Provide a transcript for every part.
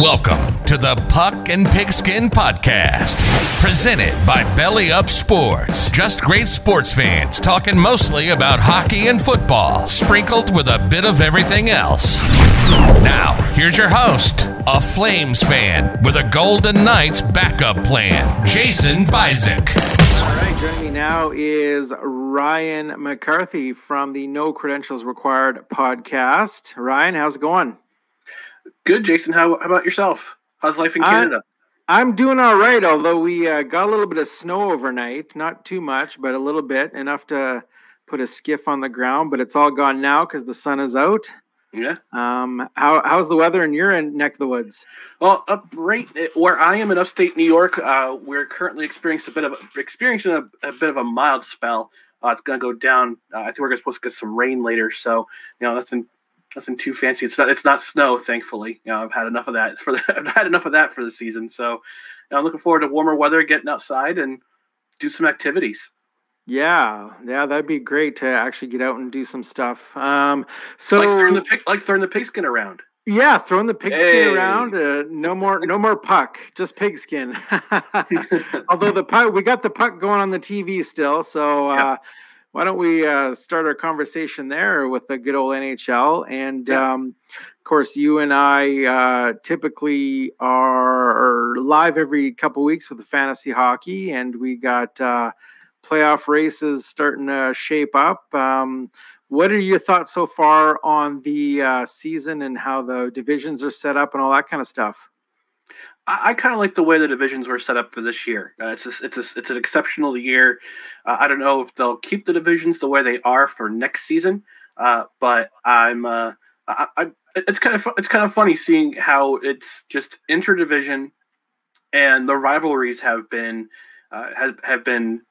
Welcome to the Puck and Pigskin Podcast, presented by Belly Up Sports. Just great sports fans talking mostly about hockey and football, sprinkled with a bit of everything else. Now, here's your host, a Flames fan with a Golden Knights backup plan, Jason Bizik. All right, joining me now is Ryan McCarthy from the No Credentials Required podcast. Ryan, how's it going? Good, Jason. How, how about yourself? How's life in Canada? I, am doing all right, although we uh, got a little bit of snow overnight. Not too much, but a little bit, enough to put a skiff on the ground. But it's all gone now because the sun is out. Yeah. Um. How how's the weather in your neck of the woods? Well, up right where I am in upstate New York, uh, we're currently experiencing a bit of experiencing a, a bit of a mild spell. Uh, it's going to go down. Uh, I think we're supposed to get some rain later, so you know nothing nothing too fancy. It's not it's not snow, thankfully. You know, I've had enough of that It's for the, I've had enough of that for the season. So you know, I'm looking forward to warmer weather, getting outside and do some activities. Yeah, yeah, that'd be great to actually get out and do some stuff. Um, so like throwing the pig, like throwing the pigskin around. Yeah, throwing the pigskin hey. around. Uh, no more, no more puck, just pigskin. Although the puck, we got the puck going on the TV still. So uh, yeah why don't we uh, start our conversation there with the good old NHL? And yeah. um, of course, you and I uh, typically are, live every couple weeks with the fantasy hockey, and we got uh, playoff races starting to shape up. Um, what are your thoughts so far on the uh, season and how the divisions are set up and all that kind of stuff? I, I kind of like the way the divisions were set up for this year. Uh, it's a, it's a, it's an exceptional year. Uh, I don't know if they'll keep the divisions the way they are for next season, uh, but I'm uh, I, I, it's kind of it's kind of funny seeing how it's just interdivision, and the rivalries have been uh, have have been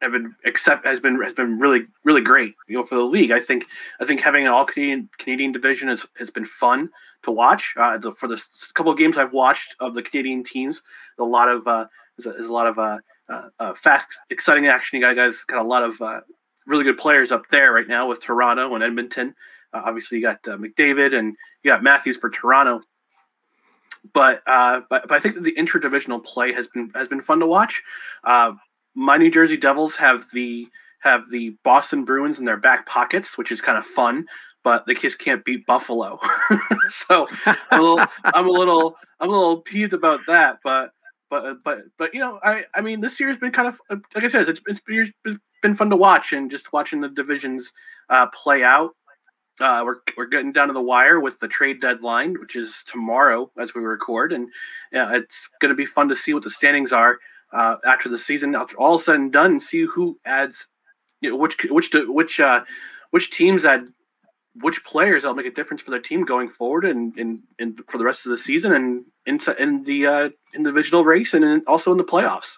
have been accept has been has been really really great. You know, for the league, I think I think having an all Canadian Canadian division has has been fun to watch. Uh, for the couple of games I've watched of the Canadian teams, a lot of uh, there's, a, a lot of uh, uh, uh exciting action. You guys got a lot of uh, really good players up there right now with Toronto and Edmonton. Uh, obviously, you got uh, McDavid and you got Matthews for Toronto. But, uh, but but I think that the interdivisional play has been has been fun to watch. Uh, my New Jersey Devils have the have the Boston Bruins in their back pockets, which is kind of fun. But the just can't beat Buffalo, so I'm a, little, I'm a little I'm a little peeved about that. But but but but you know I I mean this year's been kind of like I said it's it's been, been fun to watch and just watching the divisions uh, play out. Uh, we're we're getting down to the wire with the trade deadline, which is tomorrow as we record, and yeah, it's going to be fun to see what the standings are uh, after the season, after all said and done, and see who adds, you know, which which which uh, which teams add which players that'll make a difference for their team going forward and in, in, for the rest of the season and in, in the uh, in the divisional race and in, also in the playoffs.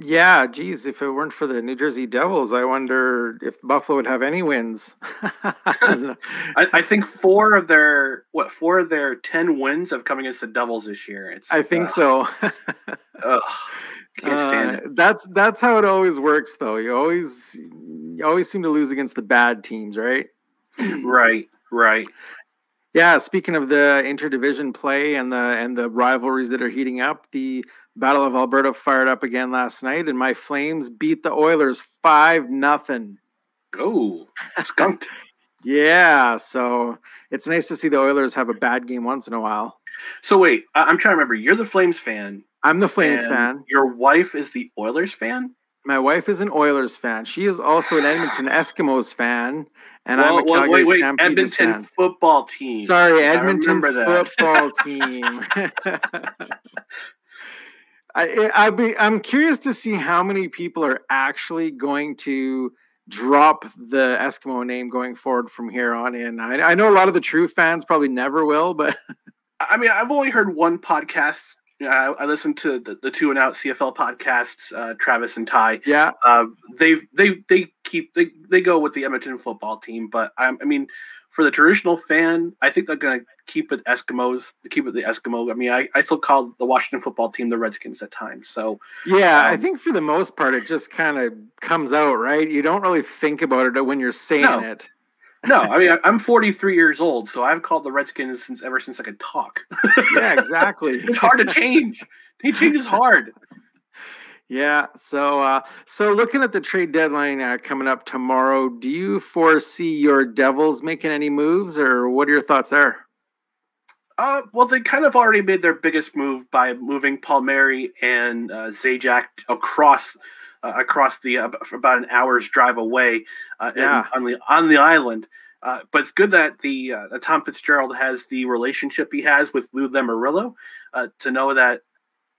Yeah, geez, if it weren't for the New Jersey Devils, I wonder if Buffalo would have any wins. I, I, think four of their what four of their ten wins have come against the Devils this year. It's I think uh, so. ugh, can't stand uh, it. That's that's how it always works, though. You always you always seem to lose against the bad teams, right? Right, right. Yeah, speaking of the interdivision play and the and the rivalries that are heating up, the Battle of Alberta fired up again last night, and my Flames beat the Oilers five nothing. Oh, skunked. yeah, so it's nice to see the Oilers have a bad game once in a while. So wait, I- am trying to remember. You're the Flames fan. I'm the Flames fan. Your wife is the Oilers fan. My wife is an Oilers fan. She is also an Edmonton Eskimos fan, and well, I'm a Calgary wait, wait, wait. Edmonton fan. football team. Sorry, Edmonton football team. I, I be, I'm curious to see how many people are actually going to drop the Eskimo name going forward from here on in. I, I know a lot of the true fans probably never will, but I mean, I've only heard one podcast. I, I listened to the, the, two and out CFL podcasts, uh, Travis and Ty. Yeah, uh, they've they they keep they they go with the Edmonton football team, but I, I mean, for the traditional fan, I think they're going to keep it Eskimos. Keep it the Eskimo. I mean, I, I still call the Washington football team the Redskins at times. So yeah, um, I think for the most part, it just kind of comes out right. You don't really think about it when you're saying no. it. No, I mean I'm 43 years old, so I've called the Redskins since ever since I could talk. yeah, exactly. it's hard to change. He changes hard. Yeah. So, uh, so looking at the trade deadline uh, coming up tomorrow, do you foresee your Devils making any moves, or what are your thoughts there? Uh, well, they kind of already made their biggest move by moving Palmieri and uh, Zajac across uh, across the uh, about an hour's drive away uh, yeah. on the on the island. Uh, but it's good that the uh, that Tom Fitzgerald has the relationship he has with Lou Lamoriello uh, to know that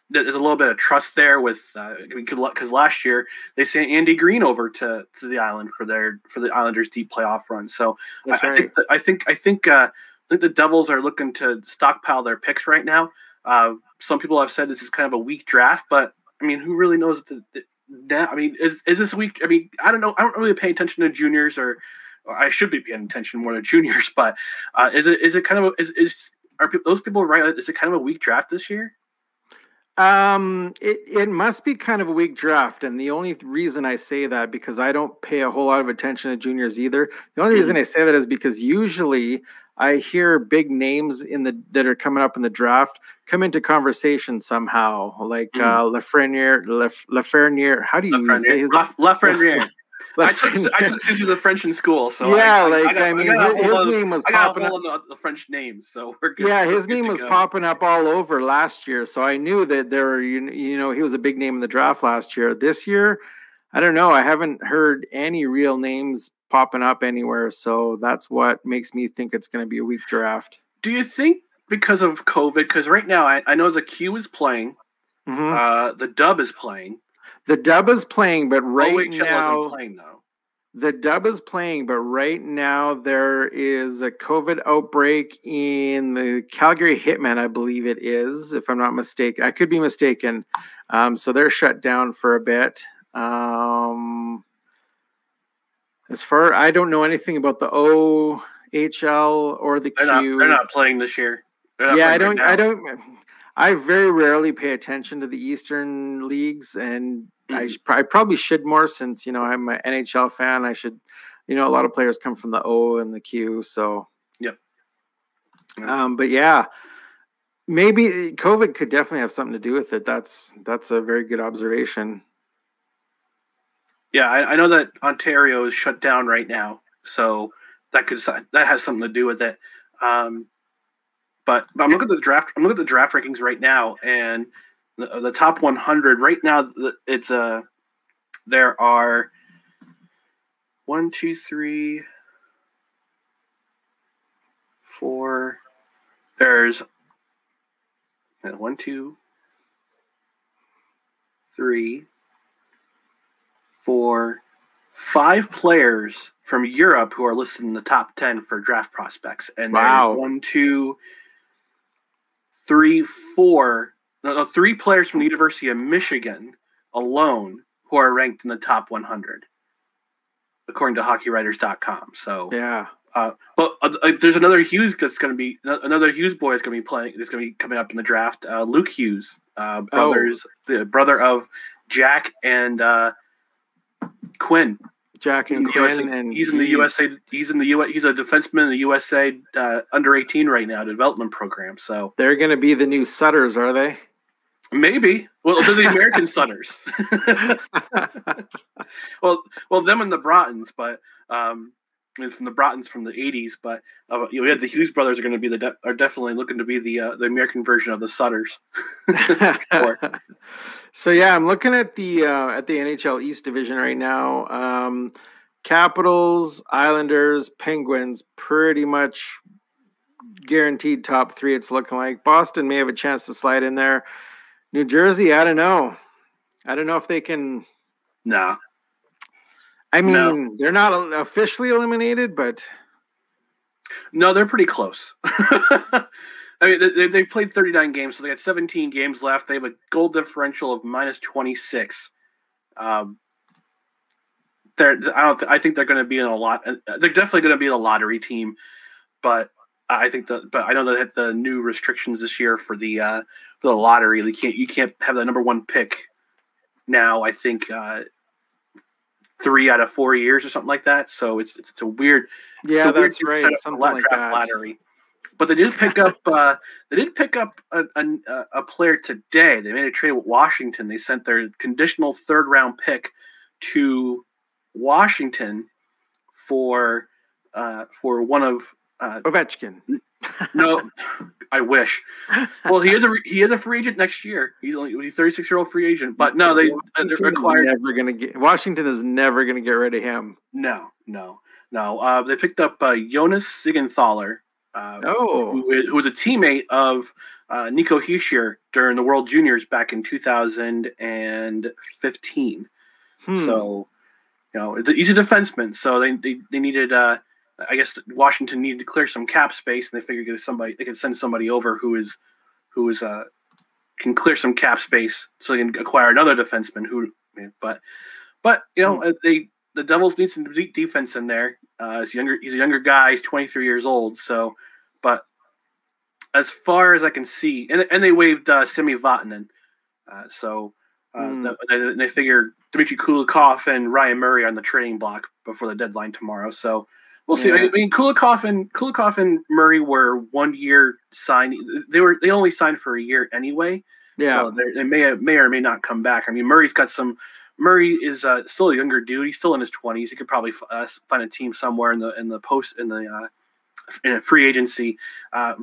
there's a little bit of trust there with uh, because last year they sent Andy Greene over to, to the island for their for the Islanders deep playoff run. So I, right. I, think I think I think uh, I think the Devils are looking to stockpile their picks right now. Uh, some people have said this is kind of a weak draft, but I mean, who really knows the, the now? I mean, is is this week? I mean, I don't know. I don't really pay attention to juniors, or, or I should be paying attention more to juniors. But uh, is it is it kind of a, is is are those people right? Is it kind of a weak draft this year? Um, it, it must be kind of a weak draft. And the only reason I say that because I don't pay a whole lot of attention to juniors either. The only reason mm-hmm. I say that is because usually I hear big names in the that are coming up in the draft come into conversation somehow, like mm. uh, Lafreniere, Laf, Lafreniere. How do you Lafreniere. say his name? Lafreniere. I took I took the French in school, so yeah, I, like I, got, I mean, I his, his name was popping up. The, the French names, so we're good. Yeah, his name was go. popping up all over last year, so I knew that there were you, you know he was a big name in the draft last year. This year, I don't know. I haven't heard any real names popping up anywhere, so that's what makes me think it's going to be a weak draft. Do you think because of COVID? Because right now, I, I know the Q is playing, mm-hmm. uh, the Dub is playing. The dub is playing, but right OHL now playing though. The dub is playing, but right now there is a COVID outbreak in the Calgary Hitmen, I believe it is, if I'm not mistaken. I could be mistaken. Um, so they're shut down for a bit. Um, as far I don't know anything about the OHL or the they're Q. Not, they're not playing this year. Yeah, I don't. Right I don't. I very rarely pay attention to the Eastern leagues, and Mm-hmm. I, I probably should more since you know I'm an NHL fan. I should, you know, a lot of players come from the O and the Q. So yep. Um, but yeah, maybe COVID could definitely have something to do with it. That's that's a very good observation. Yeah, I, I know that Ontario is shut down right now, so that could that has something to do with it. Um, but, but I'm looking at the draft. I'm looking at the draft rankings right now, and the, the top 100 right now. It's a uh, there are one, two, three, four. There's one, two, three, four, five players from Europe who are listed in the top 10 for draft prospects. And wow. there's one, two, three, four no, three players from the University of Michigan alone who are ranked in the top 100, according to HockeyWriters.com. So yeah. Uh, but uh, uh there's another Hughes that's going to be another Hughes boy is going to be playing. Is going to be coming up in the draft. Uh, Luke Hughes, uh, brothers, oh. the brother of Jack and uh, Quinn. Jack and Quinn, USA, and he's in the USA. He's in the U. He's a defenseman in the USA under 18 right now, development program. So they're going to be the new Sutters, are they? Maybe. Well, they're the American Sutters. well, well, them and the Broughtons, but um, from the Broughtons from the '80s. But uh, you know, we had the Hughes brothers are going to be the de- are definitely looking to be the uh, the American version of the Sutters. so yeah, I'm looking at the uh, at the NHL East Division right now. Um, Capitals, Islanders, Penguins, pretty much guaranteed top three. It's looking like Boston may have a chance to slide in there. New Jersey, I don't know. I don't know if they can. Nah. I mean, no. they're not officially eliminated, but. No, they're pretty close. I mean, they, they've played 39 games, so they got 17 games left. They have a goal differential of minus 26. Um, they're, I don't. Th- I think they're going to be in a lot. Uh, they're definitely going to be in a lottery team, but I think that. But I know that the new restrictions this year for the uh, for the lottery. You can't you can't have the number one pick now. I think uh, three out of four years or something like that. So it's it's, it's a weird yeah, a weird that's right. Something like draft that. lottery. But they did pick up uh, they did pick up a, a, a player today. They made a trade with Washington. They sent their conditional third round pick to Washington for uh, for one of uh, Ovechkin. no, I wish. Well, he is a he is a free agent next year. He's only he's thirty six year old free agent. But no, they Washington is acquired never gonna get Washington is never gonna get rid of him. no no no. Uh, they picked up uh, Jonas Siegenthaler, uh, Oh, who, is- who was a teammate of uh, Nico Hischier during the World Juniors back in 2015. hmm. So, you know, he's a defenseman. So they they, they needed, uh, I guess, Washington needed to clear some cap space, and they figured if somebody they could send somebody over who is who is uh can clear some cap space, so they can acquire another defenseman. Who, but but you know uh, they the Devils need some de- defense in there. Uh, he's younger. He's a younger guy. He's 23 years old. So, but as far as I can see, and, and they waived uh, Sami Vatanen. Uh, so uh, Hmm. the- they, they figure Dmitry Kulikov and Ryan Murray are on the trading block before the deadline tomorrow. So we'll see. I mean, Kulikov and Kulikov and Murray were one year signed. They were they only signed for a year anyway. yeah, So they're- may may or may not come back. I mean, Murray's got some. Murray is uh, still a younger dude. He's still in his twenties. He could probably f- uh, find a team somewhere in the in the post in the uh, in a free agency. Uh,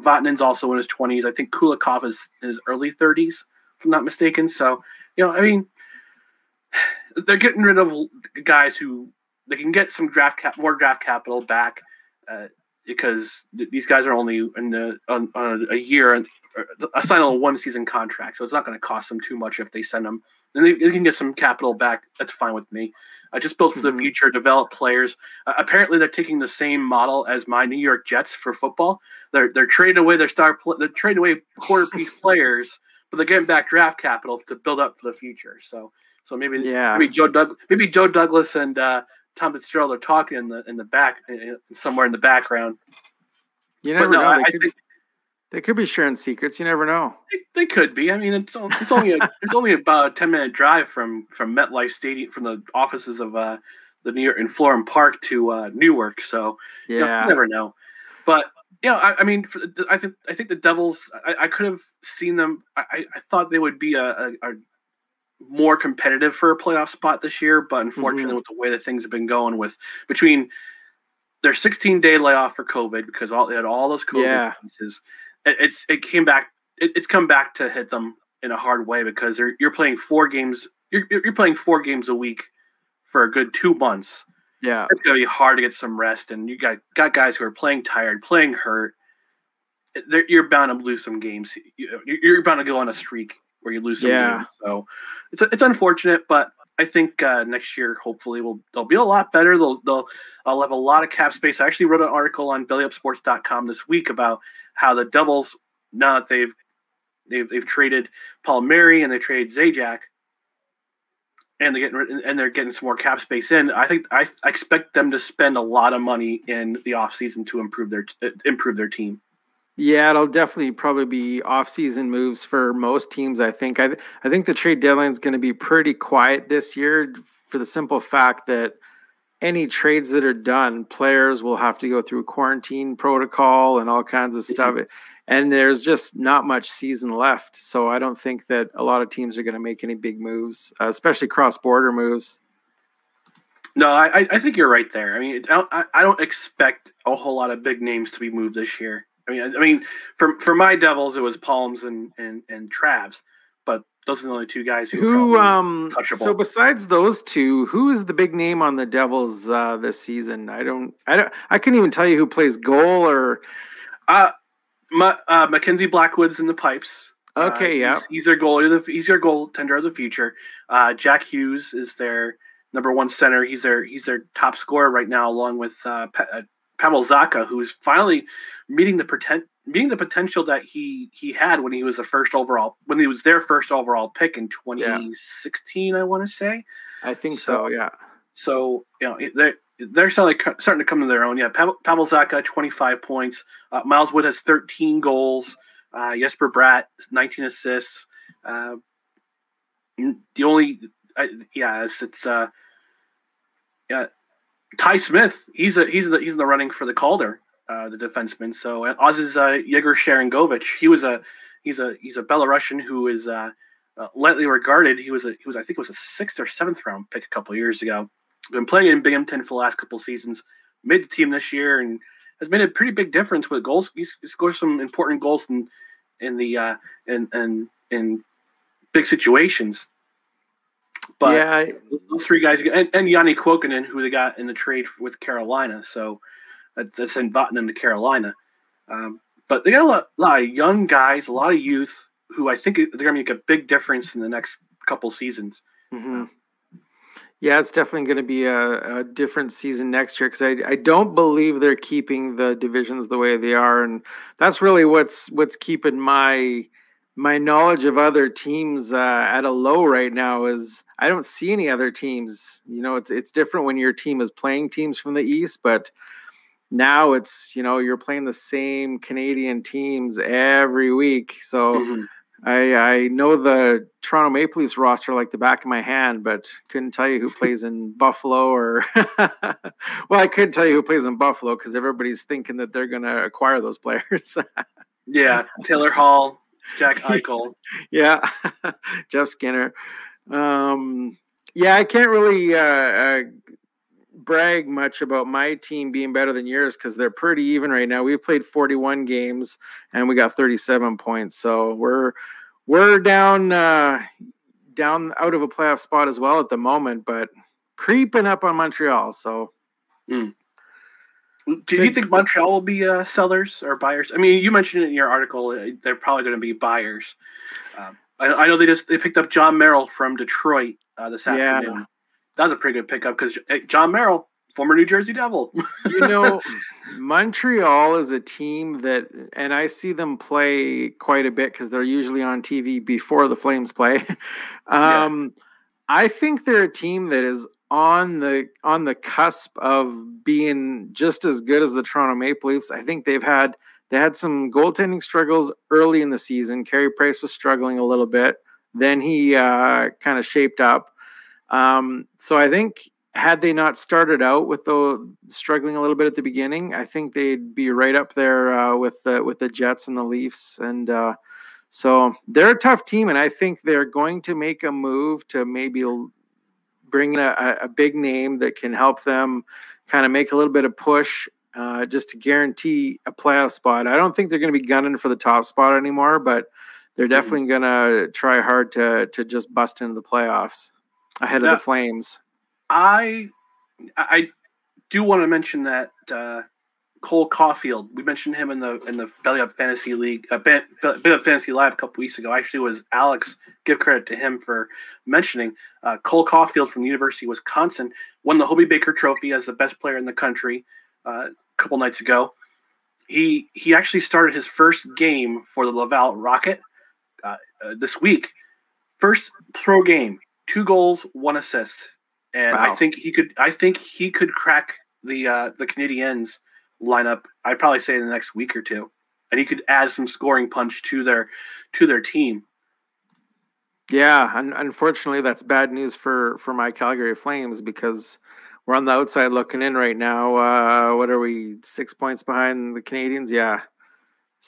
also in his twenties. I think Kulikov is in his early thirties, if I'm not mistaken. So you know, I mean, they're getting rid of guys who they can get some draft cap, more draft capital back uh, because th- these guys are only in the on, on a year and assign a one season contract, so it's not going to cost them too much if they send them. And they, they can get some capital back. That's fine with me. I just built for the Mhm. future, develop players. Uh, apparently, they're taking the same model as my New York Jets for football. They're they're trading away their star. They're trading away quarter piece players, but they're getting back draft capital to build up for the future. So so maybe yeah. maybe Joe Doug maybe Joe Douglas and uh, Tom Fitzgerald are talking in the in the back uh, somewhere in the background. You never no, know. I, They I could, think they could be sharing secrets. You never know. they, they could be. I mean, it's it's only a, it's only about a ten minute drive from from MetLife Stadium from the offices of uh, the New York in Florham Park to uh, Newark. So you know, Yeah, you never know. But you know, I, I mean, for the, I think I think the Devils. I, I could have seen them. I, I- I thought they would be a, a, a more competitive for a playoff spot this year, but mm-hmm. unfortunately, with the way that things have been going, with between their 16 day layoff for COVID because all they had all those COVID Yeah. cases, it, it's it came back. It, it's come back to hit them in a hard way because they're you're playing four games. You're you're playing four games a week for a good two months yeah, it's gonna be hard to get some rest, and you got got guys who are playing tired, playing hurt. They're, you're bound to lose some games. You, you're bound to go on a streak where you lose some Yeah. games. So it's it's unfortunate, but I think uh, next year hopefully will they'll be a lot better. They'll they'll I'll have a lot of cap space. I actually wrote an article on BellyUpSports.com this week about how the Devils now that they've they've they've traded Palmieri and they traded Zajac and they're getting and they're getting some more cap space in. I think I, I expect them to spend a lot of money in the offseason to improve their uh, improve their team. Yeah. It'll definitely probably be off-season moves for most teams. I think. I I think the trade deadline is going to be pretty quiet this year for the simple fact that any trades that are done, players will have to go through quarantine protocol and all kinds of stuff. And there's just not much season left. So I don't think that a lot of teams are going to make any big moves, uh, especially cross border moves. No, I I- think you're right there. I mean, I don't, I- I don't expect a whole lot of big names to be moved this year. I mean, I, I mean, for for my Devils, it was Palms and and and Travs, but those are the only two guys who. Who, um, touchable. so besides those two, who is the big name on the Devils uh, this season? I don't, I don't, I couldn't even tell you who plays goal or. uh, Ma, uh, Mackenzie Blackwood's in the pipes. Uh, Okay, yeah. he's, he's their goalie. the- He's their goaltender of the future. Uh, Jack Hughes is their number one center. He's their he's their top scorer right now, along with uh, pa- uh, Pavel Zacha, who's finally meeting the pretend meeting the potential that he he had when he was the first overall when he was their first overall pick in 2016. I want to say. I think So- so, yeah. So you know they're they're starting starting to come to their own. Yeah, Pavel, Pavel Zacha twenty five points. Uh, Miles Wood has thirteen goals. Uh, Jesper Bratt nineteen assists. Uh, the only, I, yeah, it's, it's uh, yeah, Ty Smith, he's a he's the he's in the running for the Calder, uh, the defenseman. So Oz's uh, Yegor Sharangovich, he was a he's a he's a Belarusian who is uh, uh, lightly regarded. He was a he was I think it was a sixth or seventh round pick a couple years ago. Been playing in Binghamton for the last couple seasons. Made the team this year and has made a pretty big difference with goals. He scored some important goals in in the uh, in in in big situations. But yeah, those three guys and, and Janne Kuokkanen, who they got in the trade with Carolina, so that's, that's in Vatanen to Carolina. Um, but they got a lot, lot, of young guys, a lot of youth who I think they're going to make a big difference in the next couple seasons. Mm-hmm. Yeah, it's definitely going to be a, a, different season next year because I, I don't believe they're keeping the divisions the way they are, and that's really what's what's keeping my my knowledge of other teams uh, at a low right now. Is I don't see any other teams. You know, it's it's different when your team is playing teams from the East, but now it's you know you're playing the same Canadian teams every week, so. Mm-hmm I I know the Toronto Maple Leafs roster like the back of my hand, but couldn't tell you who plays in Buffalo or well, I could tell you who plays in Buffalo because everybody's thinking that they're going to acquire those players. yeah, Taylor Hall, Jack Eichel, yeah, Jeff Skinner. Um, yeah, I can't really uh, uh, brag much about my team being better than yours because they're pretty even right now. We've played 41 games and we got 37 points, so we're we're down uh, down out of a playoff spot as well at the moment, but creeping up on Montreal. So, mm. Do you think Montreal will be uh, sellers or buyers? I mean, you mentioned in your article uh, they're probably going to be buyers. Um, I, I, know they just they picked up Jon Merrill from Detroit uh, this afternoon. Yeah that was a pretty good pickup because Jon Merrill, former New Jersey Devil. you know, Montreal is a team that, and I see them play quite a bit because they're usually on TV before the Flames play. um, yeah. I think they're a team that is on the on the cusp of being just as good as the Toronto Maple Leafs. I think they've had they had some goaltending struggles early in the season. Carey Price was struggling a little bit. Then he uh, kind of shaped up. Um, so I think had they not started out with the struggling a little bit at the beginning, I think they'd be right up there uh, with the with the Jets and the Leafs. And uh, so they're a tough team, and I think they're going to make a move to maybe bring in a, a big name that can help them kind of make a little bit of push. Uh, just to guarantee a playoff spot. I don't think they're going to be gunning for the top spot anymore, but they're definitely going to try hard to to just bust into the playoffs ahead now, of the Flames. I I do want to mention that uh, Cole Caufield. We mentioned him in the in the Belly Up Fantasy League, uh, Bit Up Fantasy Live a couple weeks ago. Actually, was Alex. Give credit to him for mentioning uh, Cole Caufield from the University of Wisconsin won the Hobey Baker Trophy as the best player in the country uh, a couple nights ago. He he actually started his first game for the Laval Rocket uh, uh, this week. First pro game two goals, one assist, and wow. I think he could. I think he could crack the uh, the Canadiens lineup. I'd probably say in the next week or two, and he could add some scoring punch to their to their team. Yeah, un- unfortunately, that's bad news for for my Calgary Flames because we're on the outside looking in right now. Uh, what are we? Six points behind the Canadians? Yeah,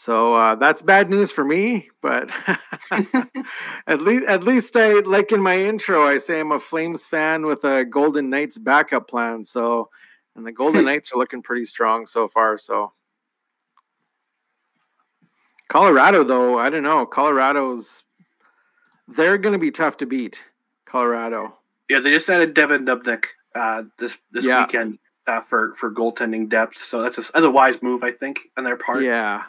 so uh, that's bad news for me, but at least at least I like in my intro I say I'm a Flames fan with a Golden Knights backup plan. So and the Golden Knights are looking pretty strong so far. So Colorado though, I don't know. Colorado's they're going to be tough to beat. Colorado. Yeah, they just added Devan Dubnyk uh, this this yeah. weekend uh, for for goaltending depth. So that's a, that's a wise move, I think, on their part. Yeah,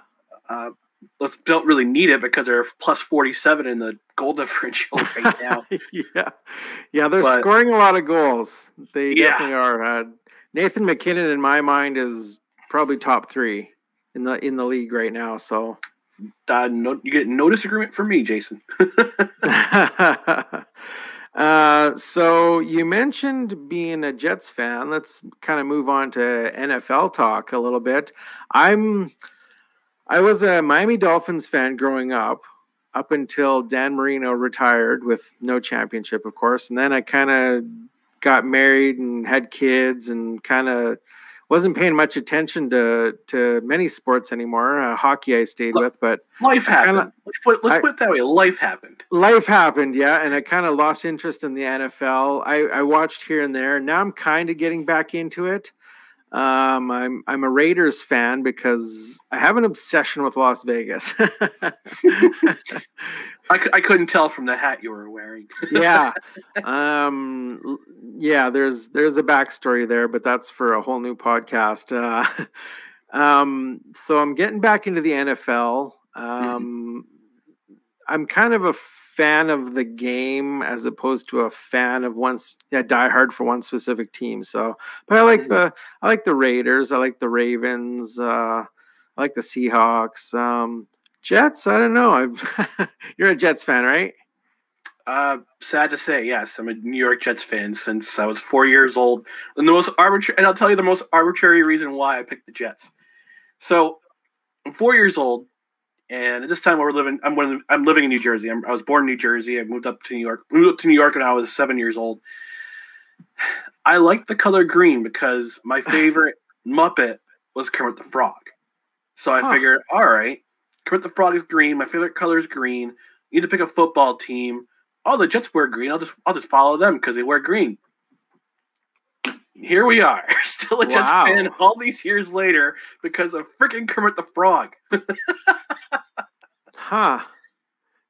uh, let's don't really need it because they're plus 47 in the goal differential right now. yeah. Yeah, they're but, scoring a lot of goals. They yeah. definitely are. Nathan MacKinnon in my mind is probably top 3 in the in the league right now, so uh, no, you get no disagreement from me, Jason. uh, so you mentioned being a Jets fan. Let's kind of move on to NFL talk a little bit. I'm I was a Miami Dolphins fan growing up, up until Dan Marino retired with no championship, of course. And then I kind of got married and had kids and kind of wasn't paying much attention to to many sports anymore. Uh, hockey I stayed with, but life happened. Kinda, let's, put, let's I, put it that way. Life happened. Life happened, yeah, and I kind of lost interest in the NFL. I, I watched here and there. Now I'm kind of getting back into it. Um, I'm I'm a Raiders fan because I have an obsession with Las Vegas. I, I couldn't tell from the hat you were wearing. yeah, um, yeah. There's there's a backstory there, but that's for a whole new podcast. Uh, um, so I'm getting back into the NFL. Um, I'm kind of a fan of the game as opposed to a fan of one yeah die hard for one specific team so but i like the i like the raiders i like the ravens uh i like the seahawks um jets i don't know i've you're a jets fan right? Uh sad to say yes i'm a new york jets fan since i was four years old and the most arbitrary and i'll tell you the most arbitrary reason why i picked the jets. So i'm four years old and at this time, we're living. I'm one. I'm living in New Jersey. I'm, i was born in New Jersey. I moved up to New York. Moved up to New York when I was seven years old. I liked the color green because my favorite Muppet was Kermit the Frog. So I huh. figured, all right, Kermit the Frog is green. My favorite color is green. You need to pick a football team. Oh, the Jets wear green. I'll just I'll just follow them because they wear green here we are, a wow. Jets fan all these years later because of freaking Kermit the Frog. huh.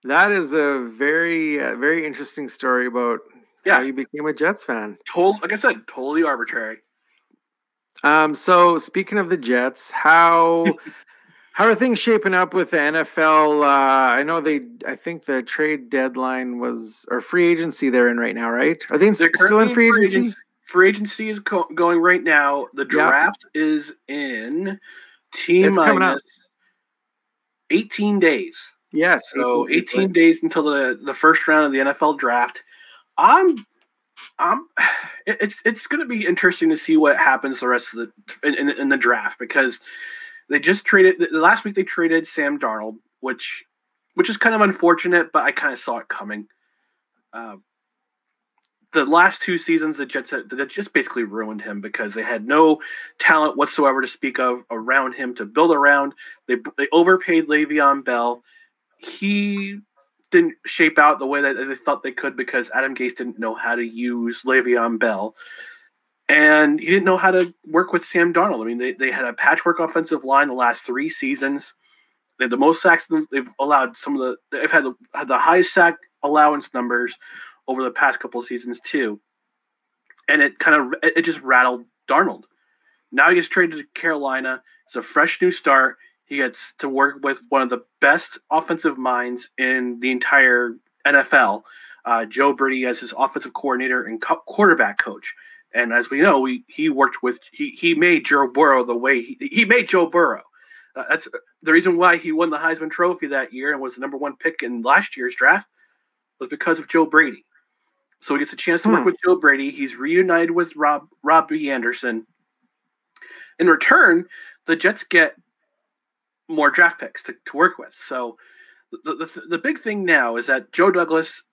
That is a very, uh, very interesting story about yeah. how you became a Jets fan. Total, like I said, totally arbitrary. Um. So speaking of the Jets, how how are things shaping up with the NFL? Uh, I know they. I think the trade deadline was or free agency they're in right now, right? Are they still in free agency? free agency is co- going right now. The draft yep. is in T minus 18 days. Yes. So 18 days until the, the first round of the NFL draft. I'm I'm it's it's going to be interesting to see what happens the rest of the in, in, in, the draft because they just traded the last week they traded Sam Darnold, which which is kind of unfortunate, but I kind of saw it coming. Uh, the last two seasons, the Jets that just basically ruined him because they had no talent whatsoever to speak of around him to build around. They they overpaid Le'Veon Bell. He didn't shape out the way that they thought they could because Adam Gase didn't know how to use Le'Veon Bell. And he didn't know how to work with Sam Darnold. I mean, they, they had a patchwork offensive line the last three seasons. They had the most sacks. They've allowed some of the. They've had the, had the highest sack allowance numbers over the past couple seasons too. And it kind of it just rattled Darnold. Now he gets traded to Carolina. It's a fresh new start. He gets to work with one of the best offensive minds in the entire NFL, uh, Joe Brady, as his offensive coordinator and co- quarterback coach. And as we know, we, he worked with he he made Joe Burrow the way he, he made Joe Burrow. Uh, that's the reason why he won the Heisman Trophy that year and was the number one pick in last year's draft was because of Joe Brady. So he gets a chance to work hmm. with Joe Brady. He's reunited with Rob Robbie Anderson. In return, the Jets get more draft picks to, to work with. So the, the, the big thing now is that Joe Douglas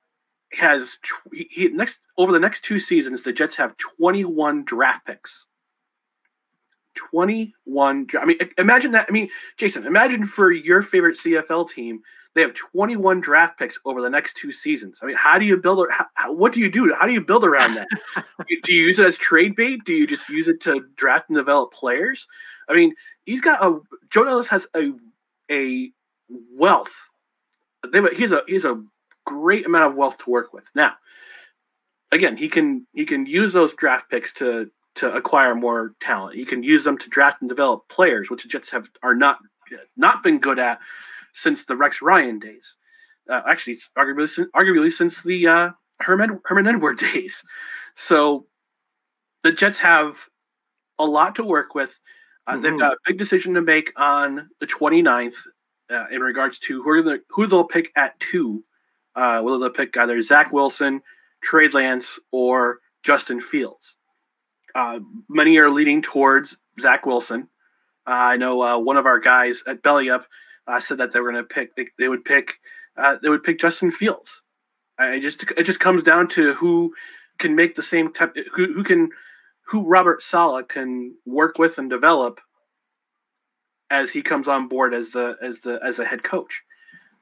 has he, he, next over the next two seasons the Jets have 21 draft picks. 21 I mean imagine that I mean Jason imagine for your favorite CFL team they have 21 draft picks over the next two seasons. I mean, how do you build? How, what do you do? How do you build around that? do you use it as trade bait? Do you just use it to draft and develop players? I mean, he's got a Joe Douglas has a a wealth. They, he's a he's a great amount of wealth to work with. Now, again, he can he can use those draft picks to to acquire more talent. He can use them to draft and develop players, which the Jets have are not not been good at since the Rex Ryan days. Uh, actually, arguably, arguably since the uh, Herman Herman Edward days. So the Jets have a lot to work with. Uh, mm-hmm. They've got a big decision to make on the 29th uh, in regards to who, the, who they'll pick at two. Uh, whether they'll pick either Zach Wilson, Trey Lance, or Justin Fields. Uh, many are leaning towards Zach Wilson. Uh, I know uh, one of our guys at Belly Up uh, said that they were going to pick. They, they, would pick. Uh, they would pick Justin Fields. I just it just comes down to who can make the same type who, who can who Robert Saleh can work with and develop as he comes on board as the as the as a head coach.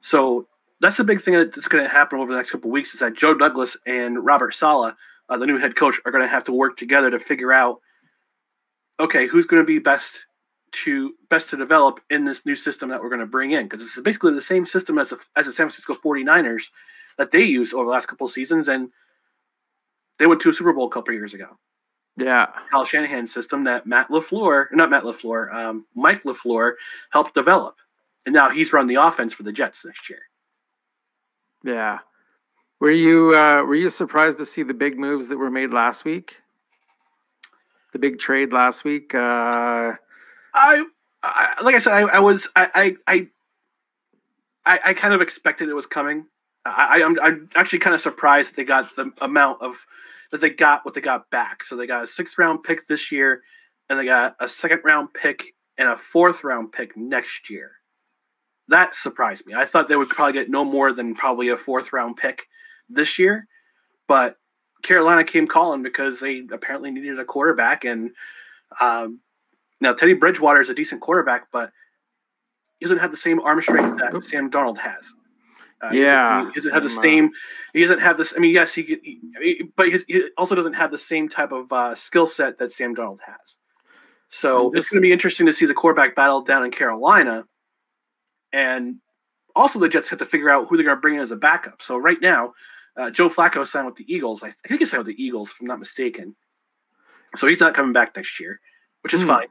So that's the big thing that's going to happen over the next couple weeks is that Joe Douglas and Robert Saleh, uh, the new head coach, are going to have to work together to figure out okay who's going to be best to best to develop in this new system that we're going to bring in because it's basically the same system as the, as the San Francisco 49ers that they used over the last couple seasons and they went to a Super Bowl a couple years ago. Yeah. Kyle Shanahan system that Matt LaFleur, not Matt LaFleur, um, Mike LaFleur helped develop. And now he's run the offense for the Jets next year. Yeah. Were you uh, were you surprised to see the big moves that were made last week? The big trade last week. Uh... I, I like I said, I, I was I, I I I kind of expected it was coming. I, I'm I'm actually kind of surprised that they got the amount of that they got what they got back. So they got a sixth round pick this year, and they got a second round pick and a fourth round pick next year. That surprised me. I thought they would probably get no more than probably a fourth round pick this year, but Carolina came calling because they apparently needed a quarterback. And um, now Teddy Bridgewater is a decent quarterback, but he doesn't have the same arm strength that Sam Darnold has. Uh, yeah, he doesn't, he doesn't have the same. He doesn't have this. I mean, yes, he, he but he also doesn't have the same type of uh, skill set that Sam Darnold has. So it's going to be interesting to see the quarterback battle down in Carolina, and also the Jets have to figure out who they're going to bring in as a backup. So right now, uh, Joe Flacco signed with the Eagles. I, think he signed with the Eagles, if I'm not mistaken. So he's not coming back next year, which is mm. fine.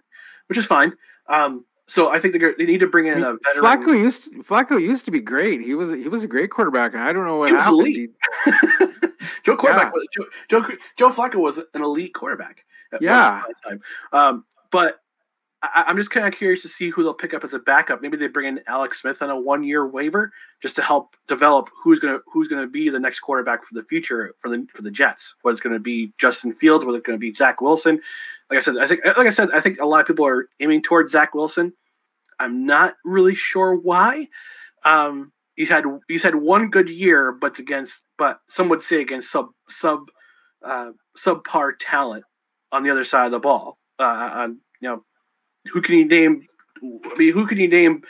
Which is fine. Um, so I think they need to bring in a veteran. Flacco used to, Flacco used to be great. He was he was a great quarterback, and I don't know what he was elite. Joe quarterback yeah. Joe, Joe, Joe Flacco was an elite quarterback. yeah. Um, but I, am just kind of curious to see who they'll pick up as a backup. Maybe they bring in Alex Smith on a one year waiver just to help develop who's gonna who's gonna be the next quarterback for the future for the for the Jets. Whether it's gonna be Justin Fields, whether it's gonna be Zach Wilson. Like I said, I think like I said, I think a lot of people are aiming towards Zach Wilson. I'm not really sure why. Um, he's had he's had one good year, but against but some would say against sub sub uh, subpar talent on the other side of the ball. Uh, on you know who can you name? I mean, who can you name?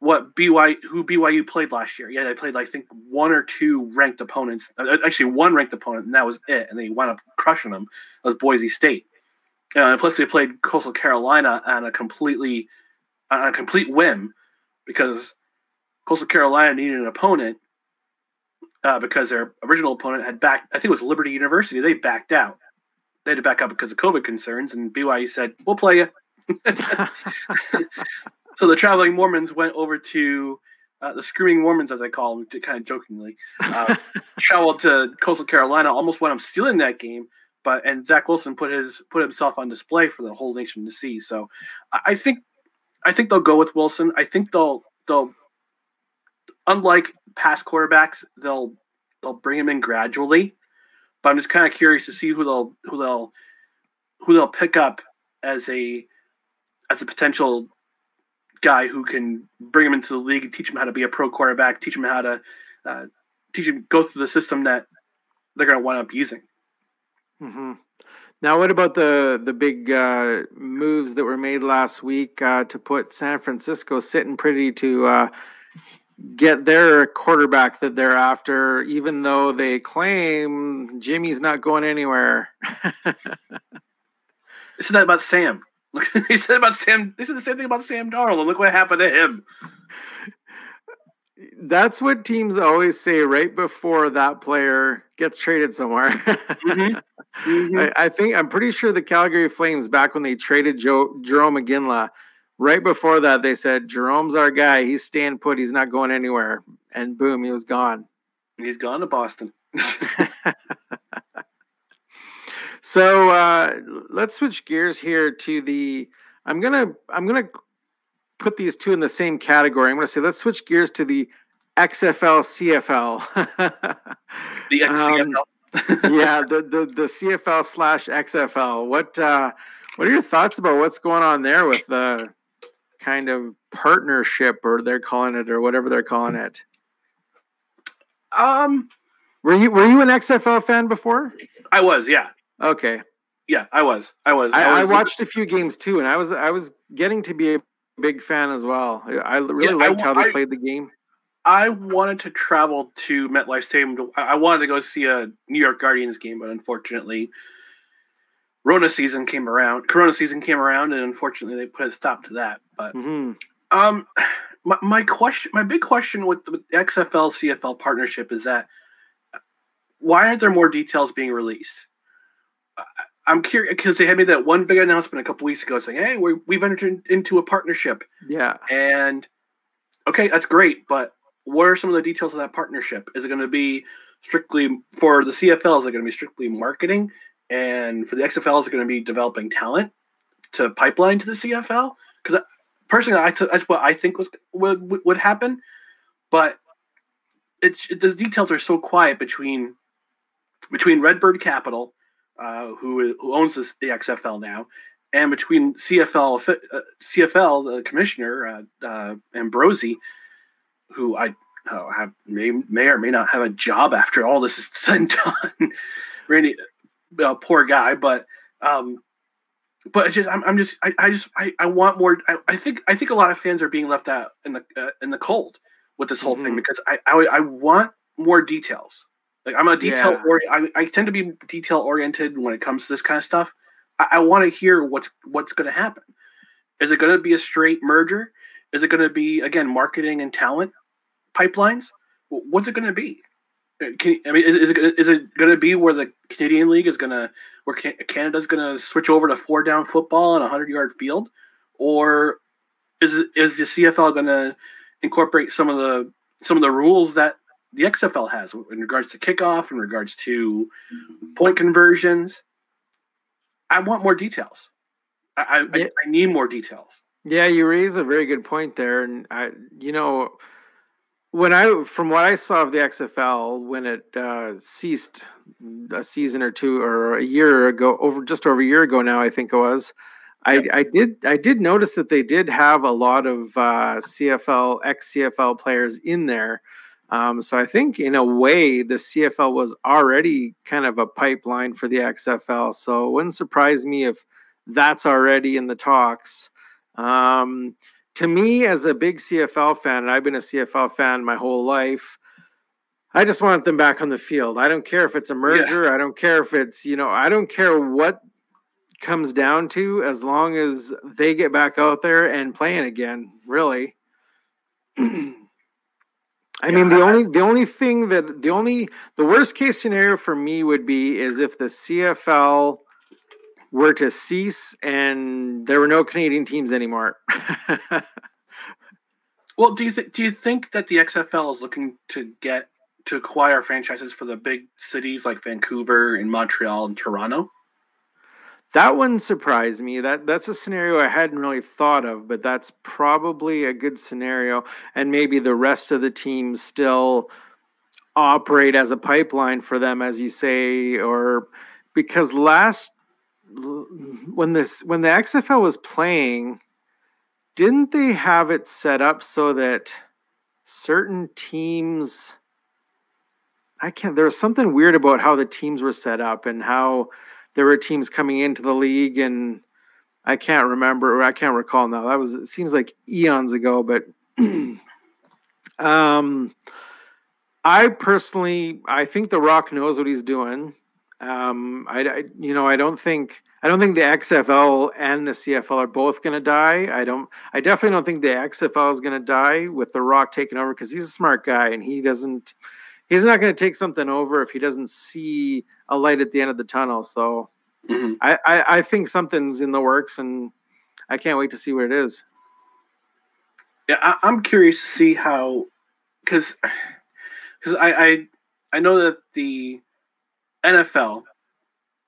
What BYU who BYU played last year? Yeah, they played like, I think one or two ranked opponents. Uh, actually, one ranked opponent, and that was it. And they wound up crushing them. That was Boise State. Uh, plus, they played Coastal Carolina on a completely on a complete whim because Coastal Carolina needed an opponent uh, because their original opponent had backed. I think it was Liberty University. They backed out. They had to back up because of COVID concerns, and BYU said, "We'll play you." so the traveling Mormons went over to uh, the screaming Mormons, as I call them, kind of jokingly, uh, traveled to Coastal Carolina, almost went up stealing that game. But and Zach Wilson put his put himself on display for the whole nation to see. So I think I think they'll go with Wilson. I think they'll they'll unlike past quarterbacks, they'll they'll bring him in gradually. But I'm just kind of curious to see who they'll who they'll who they'll pick up as a as a potential guy who can bring him into the league, and teach him how to be a pro quarterback, teach him how to uh, teach him go through the system that they're going to wind up using. Mm-hmm. Now, what about the the big uh, moves that were made last week uh, to put San Francisco sitting pretty to uh, get their quarterback that they're after, even though they claim Jimmy's not going anywhere? This Isn't that about Sam? Look, he said about Sam. They said the same thing about Sam Darnold, and look what happened to him. That's what teams always say right before that player gets traded somewhere. mm-hmm. Mm-hmm. I, I, think I'm pretty sure the Calgary Flames back when they traded Joe, Jarome Iginla, right before that they said Jarome's our guy. He's staying put. He's not going anywhere. And boom, he was gone. He's gone to Boston. So uh, let's switch gears here to the. I'm gonna I'm gonna put these two in the same category. I'm gonna say let's switch gears to the XFL CFL. the XCFL. Um, yeah, the, the the CFL slash XFL. What uh, what are your thoughts about what's going on there with the kind of partnership, or they're calling it, or whatever they're calling it? Um, Were you were you an XFL fan before? I was, yeah. Okay. Yeah, I was. I was. I, I, was, I watched a few games too, and I was I was getting to be a big fan as well. I really yeah, liked I, how they played the game. I wanted to travel to MetLife Stadium. To, I wanted to go see a New York Guardians game, but unfortunately, Rona season came around. Corona season came around, and unfortunately, they put a stop to that. But mm-hmm. um, my, my question, my big question with the XFL CFL partnership is that why aren't there more details being released? I'm curious because they had made that one big announcement a couple weeks ago saying, "Hey, we have entered into a partnership." Yeah, and okay, that's great, but what are some of the details of that partnership? Is it going to be strictly for the CFL? Is it going to be strictly marketing? And for the XFL, is it going to be developing talent to pipeline to the CFL? Because personally, I t- that's what I think was would would happen, but it's it, the details are so quiet between between Redbird Capital, uh, who who owns this, the XFL now, and between CFL uh, CFL the commissioner uh, uh, Ambrosie, who I uh, have may may or may not have a job after all this is said and done. Randy, uh, poor guy, but um, but just I'm, I'm just I, I just I, I want more. I, I think I think a lot of fans are being left out in the uh, in the cold with this whole mm-hmm. thing because I, I I want more details. Like I'm a detail yeah. or I, I tend to be detail oriented when it comes to this kind of stuff. I, I want to hear what's what's going to happen. Is it going to be a straight merger? Is it going to be again marketing and talent pipelines? What's it going to be? Uh, can, I mean, is, is it is it going to be where the Canadian League is going to where Canada's going to switch over to four down football on a hundred yard field, or is is the CFL going to incorporate some of the some of the rules that the XFL has in regards to kickoff, in regards to point conversions. I want more details. I, I, yeah. I need more details. Yeah, you raise a very good point there, and I, you know, when I, from what I saw of the XFL when it uh, ceased a season or two or a year ago, over just over a year ago now, I think it was. I, I did I did notice that they did have a lot of uh, CFL ex CFL players in there um, so I think in a way the CFL was already kind of a pipeline for the XFL. So it wouldn't surprise me if that's already in the talks. Um, to me, as a big CFL fan, and I've been a CFL fan my whole life, I just want them back on the field. I don't care if it's a merger. Yeah. I don't care if it's, you know, I don't care what comes down to as long as they get back out there and playing again, really. I mean, the only the only thing that the only the worst case scenario for me would be is if the CFL were to cease and there were no Canadian teams anymore. well, do you think do you think that the XFL is looking to get to acquire franchises for the big cities like Vancouver and Montreal and Toronto? That one surprised me. That that's a scenario I hadn't really thought of, but that's probably a good scenario. And maybe the rest of the teams still operate as a pipeline for them, as you say, or because last when this when the XFL was playing, didn't they have it set up so that certain teams I can't there was something weird about how the teams were set up and how there were teams coming into the league and I can't remember or I can't recall now. That was it seems like eons ago, but um I personally I think The Rock knows what he's doing. Um I, I you know, I don't think I don't think the XFL and the CFL are both going to die. I don't I definitely don't think the XFL is going to die with The Rock taking over cuz he's a smart guy and he doesn't he's not going to take something over if he doesn't see a light at the end of the tunnel. So mm-hmm. I, I, I think something's in the works, and I can't wait to see what it is. Yeah, I, am curious to see how, because because I, I I know that the NFL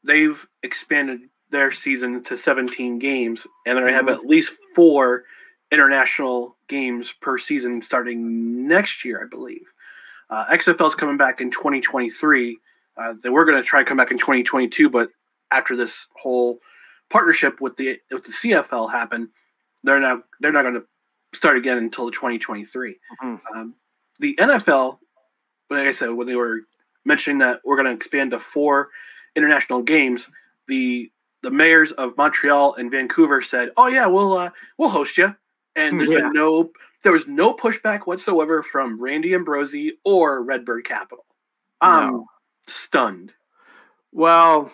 they've expanded their season to 17 games, and they mm-hmm. have at least four international games per season starting next year, I believe. Uh, XFL is coming back in 2023. Uh, they were going to try to come back in 2022, but after this whole partnership with the with the CFL happened, they're not they're not going to start again until 2023. Mm-hmm. Um, the NFL, like I said, when they were mentioning that we're going to expand to four international games, the the mayors of Montreal and Vancouver said, "Oh yeah, we'll uh, we'll host you." And hmm, there's yeah. been no there was no pushback whatsoever from Randy Ambrosie or Redbird Capital. I'm no. stunned. Well,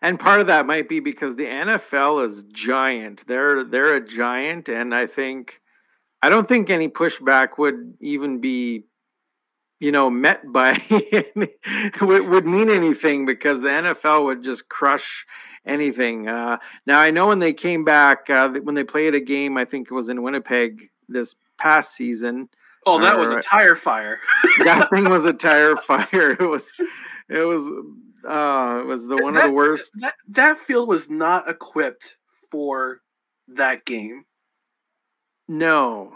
and part of that might be because the NFL is giant. They're they're a giant, and I think I don't think any pushback would even be you know, met by would, would mean anything because the NFL would just crush anything. Uh, now I know when they came back, uh, when they played a game, I think it was in Winnipeg this past season. Oh, that was a tire fire. that thing was a tire fire. It was, it was, uh, it was the one that, of the worst. That that field was not equipped for that game. No,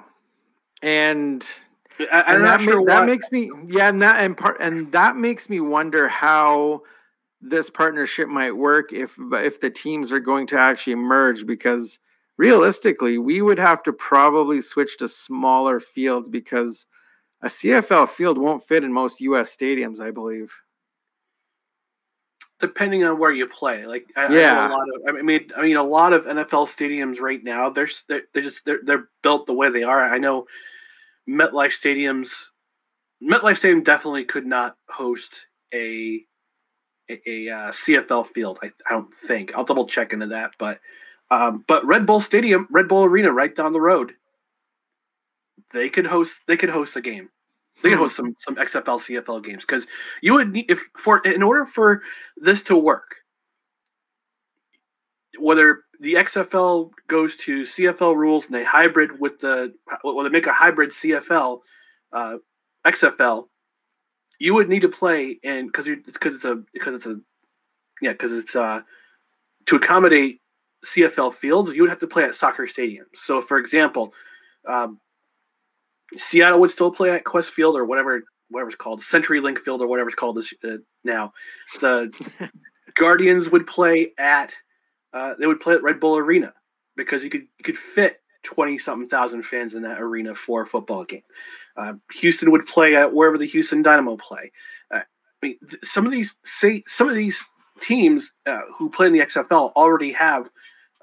and I, am not sure that makes me yeah, and that and part and that makes me wonder how this partnership might work if if the teams are going to actually merge because realistically we would have to probably switch to smaller fields because a CFL field won't fit in most US stadiums I believe. Depending on where you play like I, yeah I a lot of I mean I mean a lot of NFL stadiums right now they're they're, they're just they're, they're built the way they are. I know MetLife Stadium's MetLife Stadium definitely could not host a a, a uh, CFL field. I, I don't think. I'll double check into that, but um, but Red Bull Stadium, Red Bull Arena, right down the road, they could host. They could host a game. They could host some some XFL CFL games because you would need if for in order for this to work, whether the XFL goes to CFL rules and they hybrid with the well, they make a hybrid CFL, uh, XFL. You would need to play and because you because it's a because it's a yeah because it's uh to accommodate CFL fields. You would have to play at soccer stadiums. So, for example, um, Seattle would still play at Qwest Field or whatever whatever it's called, CenturyLink Field or whatever it's called this uh, now. The Guardians would play at uh, they would play at Red Bull Arena because you could you could fit twenty something thousand fans in that arena for a football game. Uh, Houston would play at wherever the Houston Dynamo play. Uh, I mean, th- some of these say some of these teams uh, who play in the XFL already have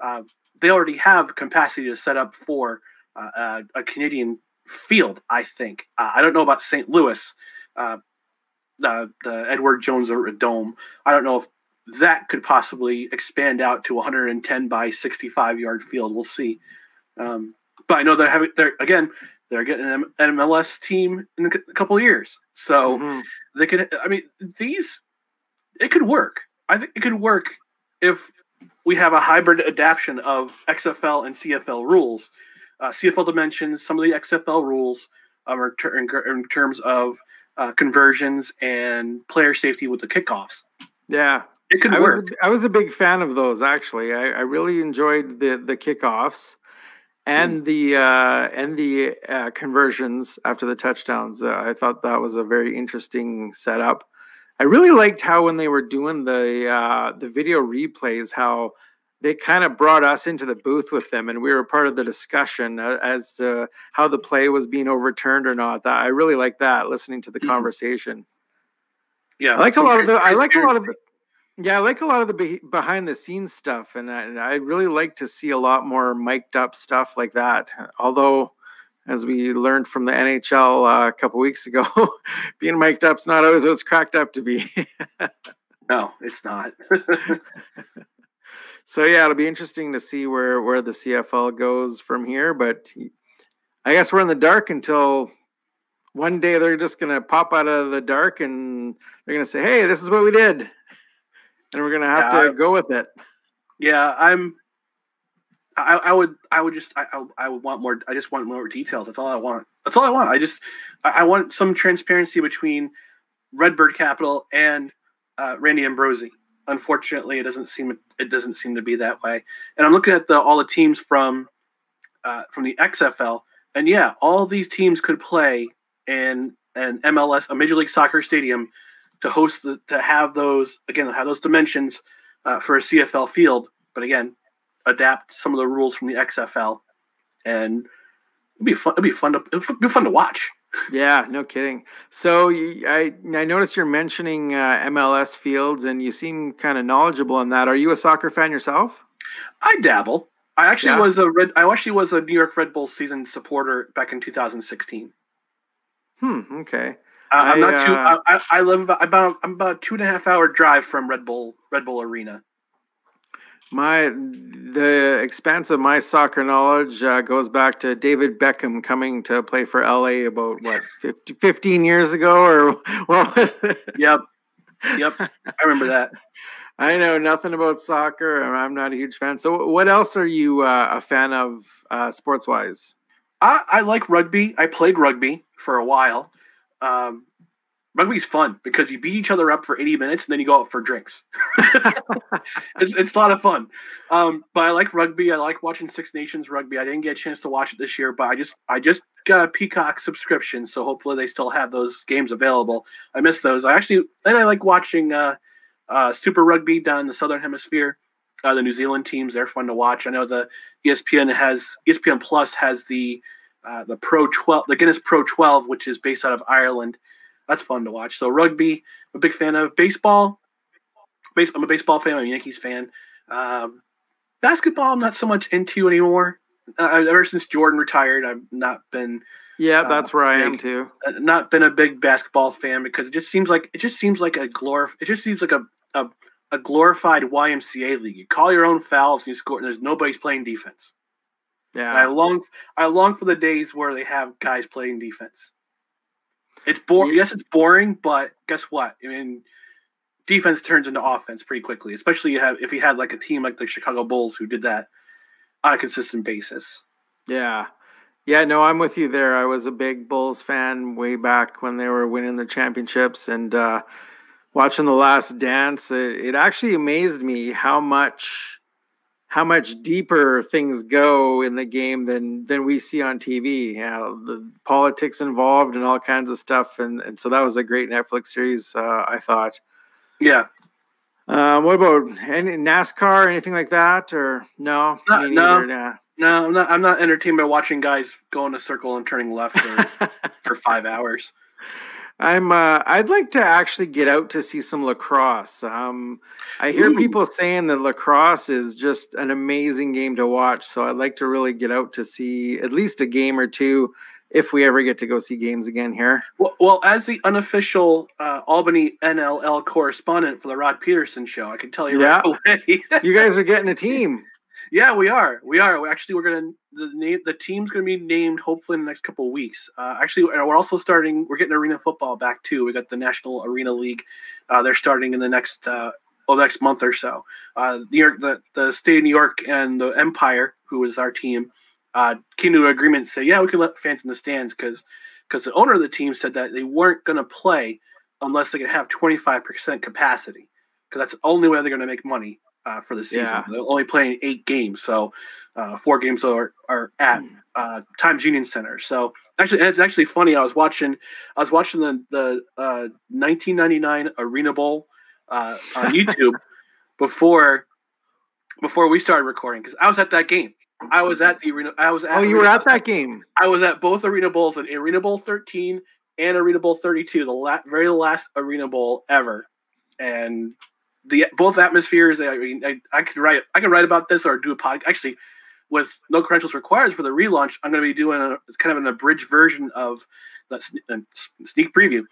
uh, they already have capacity to set up for uh, a Canadian field. I think I don't know about St. Louis. the Edward Jones or Dome. I don't know if that could possibly expand out to 110 by 65 yard field. We'll see. Um, but I know they're having they're again they're getting an MLS team in a couple of years, so mm-hmm. they could. I mean, these it could work. I think it could work if we have a hybrid adaptation of XFL and CFL rules. Uh, CFL dimensions, some of the XFL rules um, are ter- in, in, terms of uh, conversions and player safety with the kickoffs. Yeah, it could I work. Was, I was a big fan of those actually. I, I really enjoyed the the kickoffs and the uh, and the uh, conversions after the touchdowns. Uh, I thought that was a very interesting setup. I really liked how when they were doing the uh, the video replays, how they kind of brought us into the booth with them, and we were part of the discussion uh, as to how the play was being overturned or not. That I really like that listening to the mm-hmm. conversation. Yeah, I like a lot of the. I like a lot of the. Yeah, I like a lot of the be- behind the scenes stuff, and I, and I really like to see a lot more mic'd up stuff like that. Although, as we learned from the NHL uh, a couple weeks ago, being mic'd up's not always what it's cracked up to be. no, it's not. so yeah, it'll be interesting to see where where the CFL goes from here. But I guess we're in the dark until one day they're just going to pop out of the dark and they're going to say, "Hey, this is what we did." And we're gonna have yeah, to I, go with it. Yeah, I'm. I, I would I would just I, I would want more I just want more details. That's all I want. That's all I want. I just I want some transparency between Redbird Capital and uh, Randy Ambrosie Unfortunately, it doesn't seem it doesn't seem to be that way. And I'm looking at the all the teams from uh, from the XFL, and yeah, all these teams could play in an MLS, a Major League Soccer stadium to host the, to have those again have those dimensions uh, for a CFL field, but again adapt some of the rules from the XFL, and it'd be fun. It'd be fun to it'd be fun to watch. Yeah, no kidding. So I I noticed you're mentioning uh, MLS fields, and you seem kind of knowledgeable on that. Are you a soccer fan yourself? I dabble. I actually yeah. was a red. I actually was a New York Red Bull season supporter back in 2016. Hmm. Okay. Uh, I'm not too. Uh, I, I live about, about. I'm about two and a half hour drive from Red Bull Red Bull Arena. My the expanse of my soccer knowledge uh, goes back to David Beckham coming to play for LA about what 50, 15 years ago or what was it? Yep, yep, I remember that. I know nothing about soccer. and I'm not a huge fan. So, what else are you uh, a fan of uh, sports wise? I, I, like rugby. I played rugby for a while. Um, rugby's fun because you beat each other up for 80 minutes and then you go out for drinks. it's, it's a lot of fun. Um, but I like rugby. I like watching Six Nations rugby. I didn't get a chance to watch it this year, but I just I just got a Peacock subscription, so hopefully they still have those games available. I miss those. I actually and I like watching uh, uh, Super Rugby down in the Southern Hemisphere. Uh, the New Zealand teams they're fun to watch. I know the ESPN has ESPN Plus has the uh, the Pro 12, the Guinness Pro 12, which is based out of Ireland that's fun to watch. So rugby, I'm a big fan of baseball. Base, I'm a baseball fan. I'm a Yankees fan. Um, basketball, I'm not so much into anymore. Uh, ever since Jordan retired, I've not been. Yeah, uh, that's uh, where I am too. Uh, not been a big basketball fan because it just seems like it just seems like a glor. It just seems like a, a a glorified YMCA league. You call your own fouls and you score, and there's nobody's playing defense. Yeah, and I long I long for the days where they have guys playing defense. It's boring. Yes, it's boring, but guess what? I mean, defense turns into offense pretty quickly, especially you have if you had like a team like the Chicago Bulls who did that on a consistent basis. Yeah. Yeah, no, I'm with you there. I was a big Bulls fan way back when they were winning the championships and uh, watching The Last Dance. It, it actually amazed me how much how much deeper things go in the game than than we see on TV. You know, the politics involved and all kinds of stuff, and and so that was a great Netflix series. Uh, I thought. Yeah. Um, what about any NASCAR, or anything like that, or no? no, no, no, I'm not. I'm not entertained by watching guys go in a circle and turning left for, for five hours. I'm. Uh, I'd like to actually get out to see some lacrosse. Um, I hear Ooh. people saying that lacrosse is just an amazing game to watch. So I'd like to really get out to see at least a game or two if we ever get to go see games again here. Well, well as the unofficial uh, Albany NLL correspondent for the Rod Peterson show, I can tell you yeah. right away. you guys are getting a team. Yeah, we are. We are. We actually, we're gonna the name the team's gonna be named hopefully in the next couple of weeks. Uh, actually, we're also starting. We're getting arena football back too. We got the National Arena League. Uh, they're starting in the next uh, oh next month or so. Uh, New York, the the state of New York and the Empire, who is our team, uh, came to an agreement to say, yeah, we can let fans in the stands because because the owner of the team said that they weren't going to play unless they could have 25% capacity because that's the only way they're going to make money uh, for the season. Yeah. They're only playing eight games, so uh, four games are are at hmm. uh, Times Union Center. So actually, and it's actually funny. I was watching, I was watching the the 1999 uh, Arena Bowl uh, on YouTube before before we started recording because I was at that game. I was at the arena. I was at. Oh, you arena, were at that game. I was at both Arena Bowls, and Arena Bowl 13 and Arena Bowl 32, the la- very last Arena Bowl ever, and the both atmospheres. I mean, I, I could write I could write about this or do a podcast. Actually, with no credentials required for the relaunch, I'm going to be doing a kind of an abridged version of that sneak preview.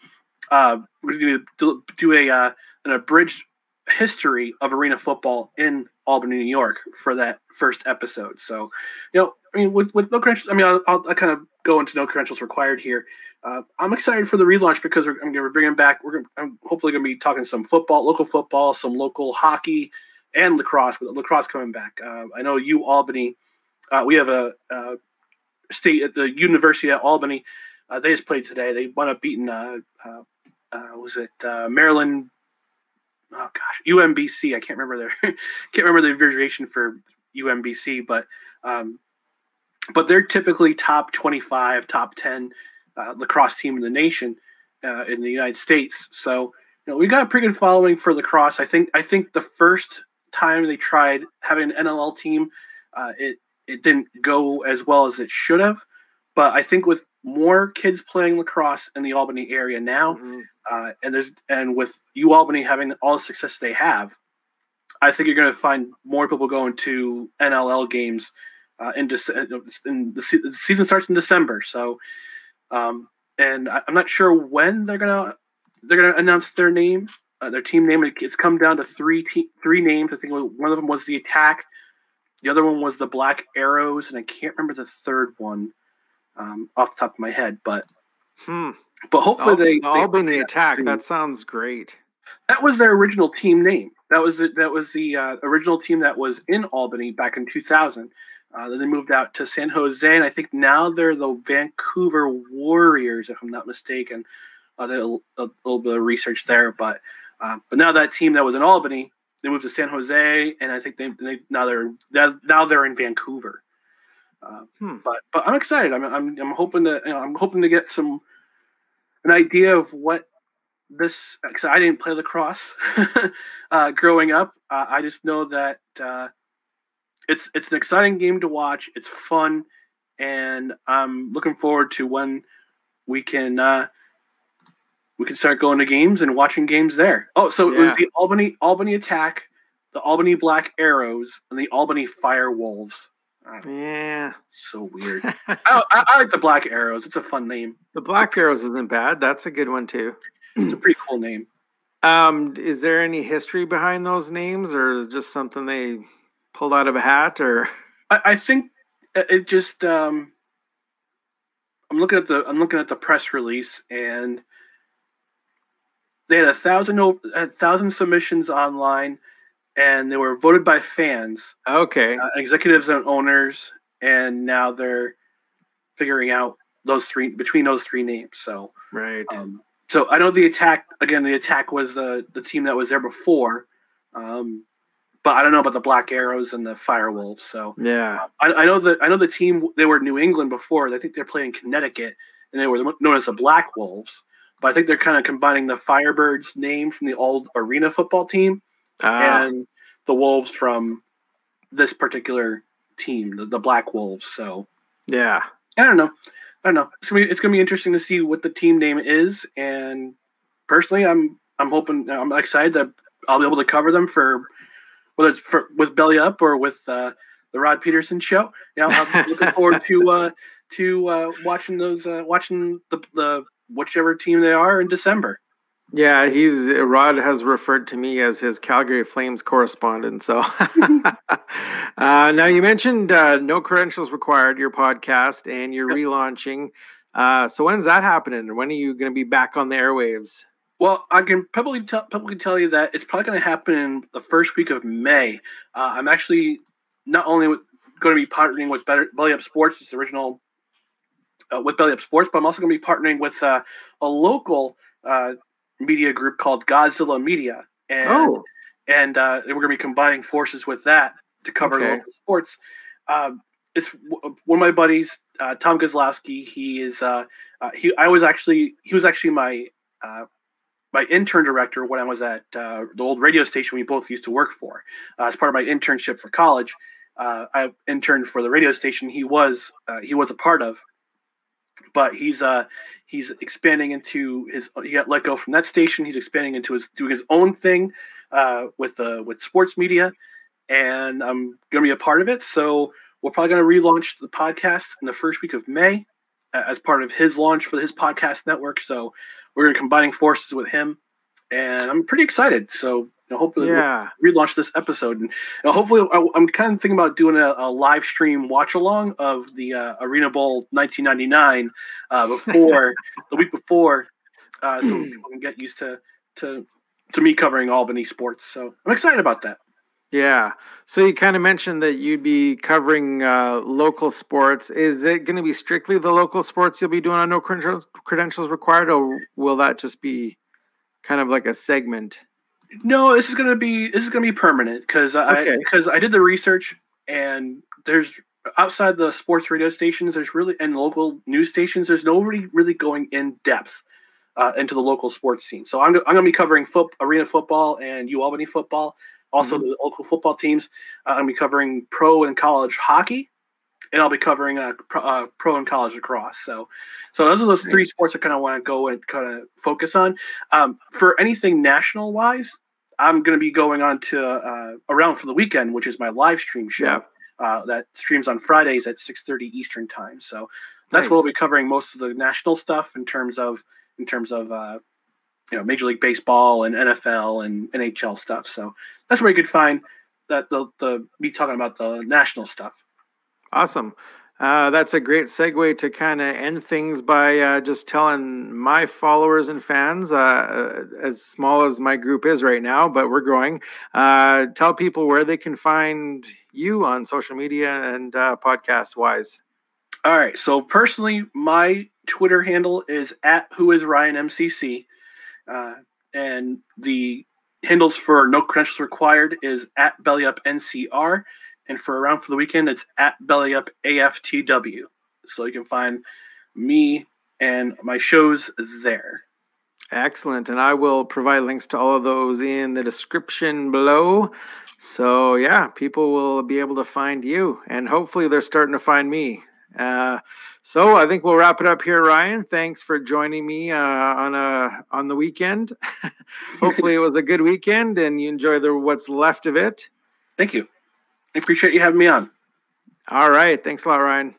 Uh, we're going to do, do a uh, an abridged history of arena football in Albany, New York, for that first episode. So, you know, I mean, with, with no credentials, I mean, I'll, I'll, I'll kind of go into no credentials required here. Uh, I'm excited for the relaunch because I'm going to bring them back. We're gonna, I'm hopefully going to be talking some football, local football, some local hockey, and lacrosse. But lacrosse coming back. Uh, I know you Albany. Uh, we have a, a, state at the University at Albany. Uh, they just played today. They wound up beating. Uh, uh, was it Maryland? Oh gosh, UMBC. I can't remember their can't remember the abbreviation for UMBC, but um, but they're typically top 25, top 10 uh, lacrosse team in the nation uh, in the United States. So you know, we got a pretty good following for lacrosse. I think I think the first time they tried having an NLL team, uh, it it didn't go as well as it should have. But I think with more kids playing lacrosse in the Albany area now, mm-hmm. uh, and there's and with U Albany having all the success they have, I think you're going to find more people going to NLL games. Uh, in, De- in the, se- the, season starts in December, so um, and I, am not sure when they're gonna they're gonna announce their name, uh, their team name. It's come down to three te- three names. I think one of them was the Attack, the other one was the Black Arrows, and I can't remember the third one um, off the top of my head. But hmm. but hopefully they Albany they, Attack. That sounds great. That was their original team name. That was the, that was the uh, original team that was in Albany back in 2000. Uh, then they moved out to San Jose, and I think now they're the Vancouver Warriors, if I'm not mistaken. Uh, did a, a, little bit of research there, but uh, but now that team that was in Albany, they moved to San Jose, and I think they, they now they're now they're in Vancouver. Uh, hmm. But but I'm excited. I'm, I'm I'm hoping to you know, I'm hoping to get some an idea of what this because I didn't play lacrosse uh, growing up. Uh, I just know that uh, it's it's an exciting game to watch. It's fun, and I'm looking forward to when we can uh, we can start going to games and watching games there. Oh, so yeah. it was the Albany Albany Attack, the Albany Black Arrows, and the Albany Fire Wolves. Yeah, so weird. I, I, I, like the Black Arrows. It's a fun name. The Black Arrows isn't bad. That's a good one too. It's a pretty cool name. Um, is there any history behind those names, or just something they pulled out of a hat? Or I, I think it just. Um, I'm looking at the I'm looking at the press release, and they had a thousand a thousand submissions online, and they were voted by fans. Okay, uh, executives and owners, and now they're figuring out those three between those three names. So right. Um, so I know the attack again. The attack was the the team that was there before, um, but I don't know about the Black Arrows and the Firewolves. So yeah, I, I know that I know the team they were New England before. I think they're playing Connecticut, and they were known as the Black Wolves but I think they're kind of combining the Firebirds name from the old arena football team ah. and the Wolves from this particular team, the, the, Black Wolves. So yeah, I don't know. I don't know. It's gonna, be, it's gonna be interesting to see what the team name is, and personally, I'm I'm hoping I'm excited that I'll be able to cover them for whether it's for with Belly Up or with uh, the Rod Peterson show. Yeah, I'm looking forward to uh, to uh, watching those uh, watching the the whichever team they are in December. Yeah, he's Rod has referred to me as his Calgary Flames correspondent. So uh, now you mentioned uh, no credentials required, your podcast, and you're relaunching. Uh, so when's that happening? When are you going to be back on the airwaves? Well, I can probably t- publicly tell you that it's probably going to happen in the first week of May. Uh, I'm actually not only going to be partnering with Better Belly Up Sports, its original uh, with Belly Up Sports, but I'm also going to be partnering with uh, a local uh, media group called Godzilla Media, and oh. and uh, we're going to be combining forces with that to cover okay. local sports. Um, it's one of my buddies, uh, Tom Gozlowski. He is uh, he. I was actually he was actually my my intern director when I was at the old radio station we both used to work for. as part of my internship for college, I interned for the radio station he was he was a part of. But he's uh he's expanding into his he got let go from that station. He's expanding into his doing his own thing uh with uh with sports media. And i'm gonna be a part of it. So we're probably gonna relaunch the podcast in the first week of may uh, as part of his launch for his podcast network. So we're gonna combining forces with him and i'm pretty excited so know, hopefully yeah. we'll relaunch this episode, and you know, hopefully I, am kind of thinking about doing a, a live stream watch along of the uh, Arena Bowl 1999 uh, before the week before, uh, so people can get used to to to me covering Albany sports. So I'm excited about that. Yeah. So you kind of mentioned that you'd be covering uh, local sports. Is it going to be strictly the local sports you'll be doing on no credentials required, or will that just be kind of like a segment? No, this is gonna be this is gonna be permanent because I because I did the research and there's outside the sports radio stations there's really and local news stations there's nobody really going in depth uh, into the local sports scene. So I'm, I'm gonna be covering foot, arena football and U Albany football, also mm-hmm. the local football teams. Uh, I'm gonna be covering pro and college hockey and I'll be covering uh, pro, uh, pro and college lacrosse. So, so those are those nice. three sports I kind of want to go and kind of focus on. Um, for anything national wise, I'm going to be going on to uh, around for the weekend, which is my live stream show. Yeah. Uh, that streams on Fridays at 6:30 Eastern time. So that's nice. where we'll be covering most of the national stuff in terms of in terms of uh, you know Major League Baseball and NFL and NHL stuff. So that's where you could find that the the me talking about the national stuff. Awesome. Uh, that's a great segue to kind of end things by uh, just telling my followers and fans, uh, uh, as small as my group is right now, but we're growing. Uh, tell people where they can find you on social media and uh, podcast wise. All right. So personally, my Twitter handle is at who is Ryan MCC, and the handles for no credentials required is at bellyup NCR and for around for the weekend, it's at Bellyup AFTW. So you can find me and my shows there. Excellent. And I will provide links to all of those in the description below. So, yeah, people will be able to find you, and hopefully, they're starting to find me. Uh, so, I think we'll wrap it up here, Ryan. Thanks for joining me uh, on a on the weekend. hopefully, it was a good weekend, and you enjoy the what's left of it. Thank you. I appreciate you having me on. All right. Thanks a lot, Ryan.